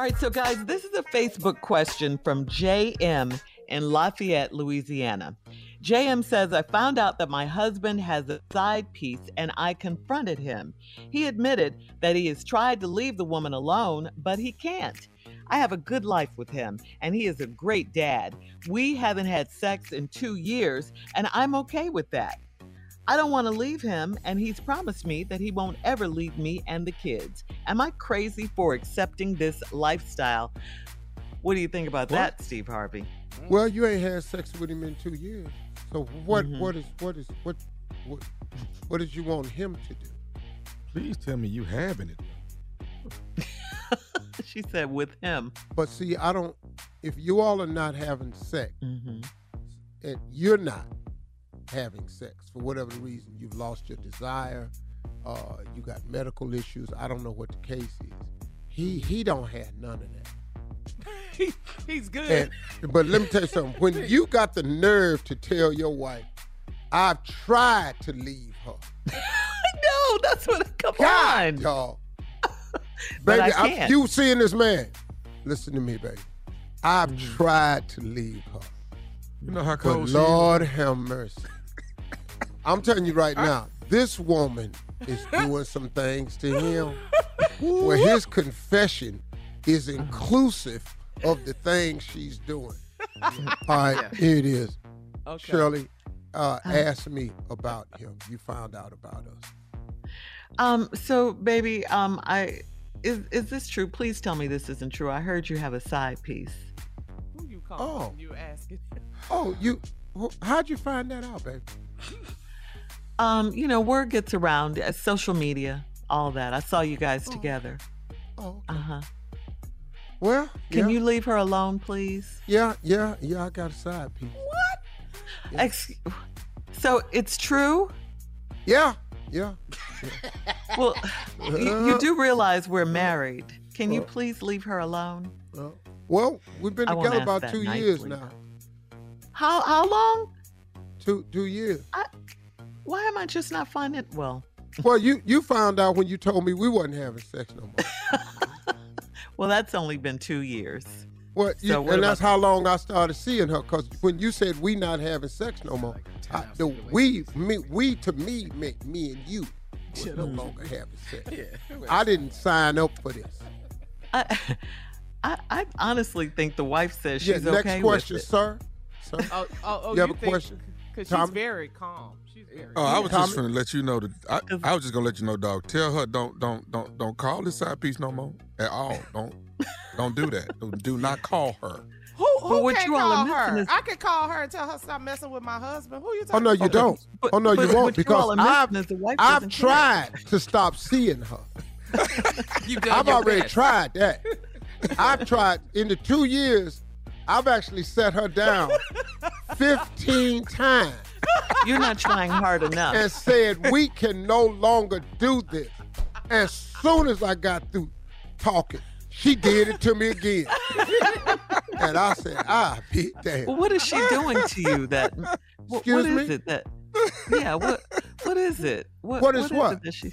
All right, so guys, this is a Facebook question from JM in Lafayette, Louisiana. JM says, I found out that my husband has a side piece and I confronted him. He admitted that he has tried to leave the woman alone, but he can't. I have a good life with him and he is a great dad. We haven't had sex in two years and I'm okay with that. I don't want to leave him, and he's promised me that he won't ever leave me and the kids. Am I crazy for accepting this lifestyle? What do you think about What? that, Steve Harvey? Well, you ain't had sex with him in two years. So what? Mhm. what is? What is? What? What? What did you want him to do? Please tell me you having it. she said with him. But see, I don't. If you all are not having sex, Mm-hmm. and you're not having sex for whatever the reason, you've lost your desire, uh, you got medical issues. I don't know what the case is. He he don't have none of that. he, He's good. And, but let me tell you something. When you got the nerve to tell your wife, I've tried to leave her. no, that's what. Come God, on, y'all. Baby, I I- can't. you seeing this man? Listen to me, baby. I've Mm-hmm. tried to leave her. You know how But cold she is? Lord have mercy. I'm telling you right now, this woman is doing some things to him where his confession is Uh-huh. inclusive of the things she's doing. All right, here it is. Okay. Shirley, uh, ask me about him. You found out about us. Um, so baby, um, I is is this true? Please tell me this isn't true. I heard you have a side piece. Who you Oh. calling? You asking? Oh, you? How'd you find that out, baby? Um, you know, word gets around, uh, social media, all that. I saw you guys Oh. together. Oh, Uh huh. well, Can yeah, you leave her alone, please? Yeah, yeah, yeah. I got a side piece. Yeah. Ex- so it's true. Yeah, yeah. Well, you, you do realize we're married. Can you please leave her alone? Uh, well, we've been together about two years now. How how long? Two two years. Why am I just not finding? Well, Well, you you found out when you told me we wasn't having sex no more. Well, that's only been two years. Well, you, So what and that's about- how long I started seeing her. Cause when you said we not having sex no more, I, the we me we to me meant me and you was no mm-hmm. longer having sex. I didn't sign up for this. I, I, I honestly think the wife says Yeah, she's next okay question, with it. sir. Sir. Oh, oh, oh You have a think- question? Cause Tom? she's very calm. She's very. Oh, I was just gonna let you know that I, I was just gonna let you know, dog. Tell her don't don't don't don't call this side piece no more at all. Don't don't do that. Do- Do not call her. Who, who what can you call missing her? is- I can call her and tell her stop messing with my husband. Who you talking? Oh no, you about? don't. But- oh no, but you won't what you because I've missing is the wife I've doesn't care. tried to stop seeing her. You've done I've your already best. tried that. I've tried in the two years. I've actually set her down 15 times You're not trying hard enough. and said we can no longer do this. As soon as I got through talking, she did it to me again. and I said, ah, be damn. Well, what is she doing to you that? What, Excuse what is me? it that? Yeah, what what is it? What, What is it what? that she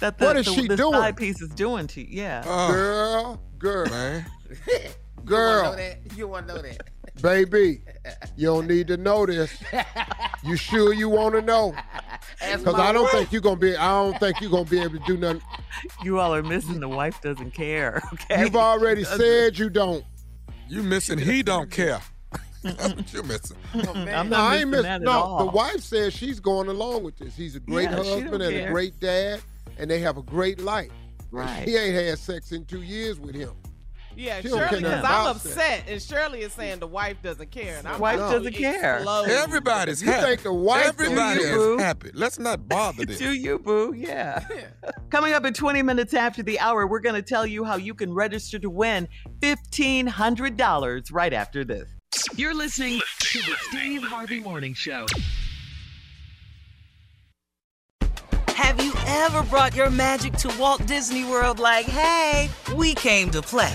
that the, What is the, she the doing? side piece is doing to you? Yeah. Oh, Girl, girl, man. girl, You want to know that? baby, you don't need to know this. You sure you want to know? Because I don't think you're gonna be. I don't think you're gonna be able to do nothing. You all are missing the wife doesn't care. Okay. You've already said you don't. You missing? He don't care. That's what you're missing. I'm No, not I ain't missing miss. that at No, all. the wife says she's going along with this. He's a great Yeah, husband and a great dad, and they have a great life. Right. He ain't had sex in two years with him. Yeah, She Shirley, because I'm upset, and Shirley is saying the wife doesn't care, and I'm Wife about doesn't care. explode. Everybody's You happy. think the wife Everybody do is boo? happy. Let's not bother this. Do you, boo? Yeah. Coming up in 20 minutes after the hour, we're going to tell you how you can register to win $1,500 right after this. You're listening to the Steve Harvey Morning Show. Have you ever brought your magic to Walt Disney World like, hey, we came to play?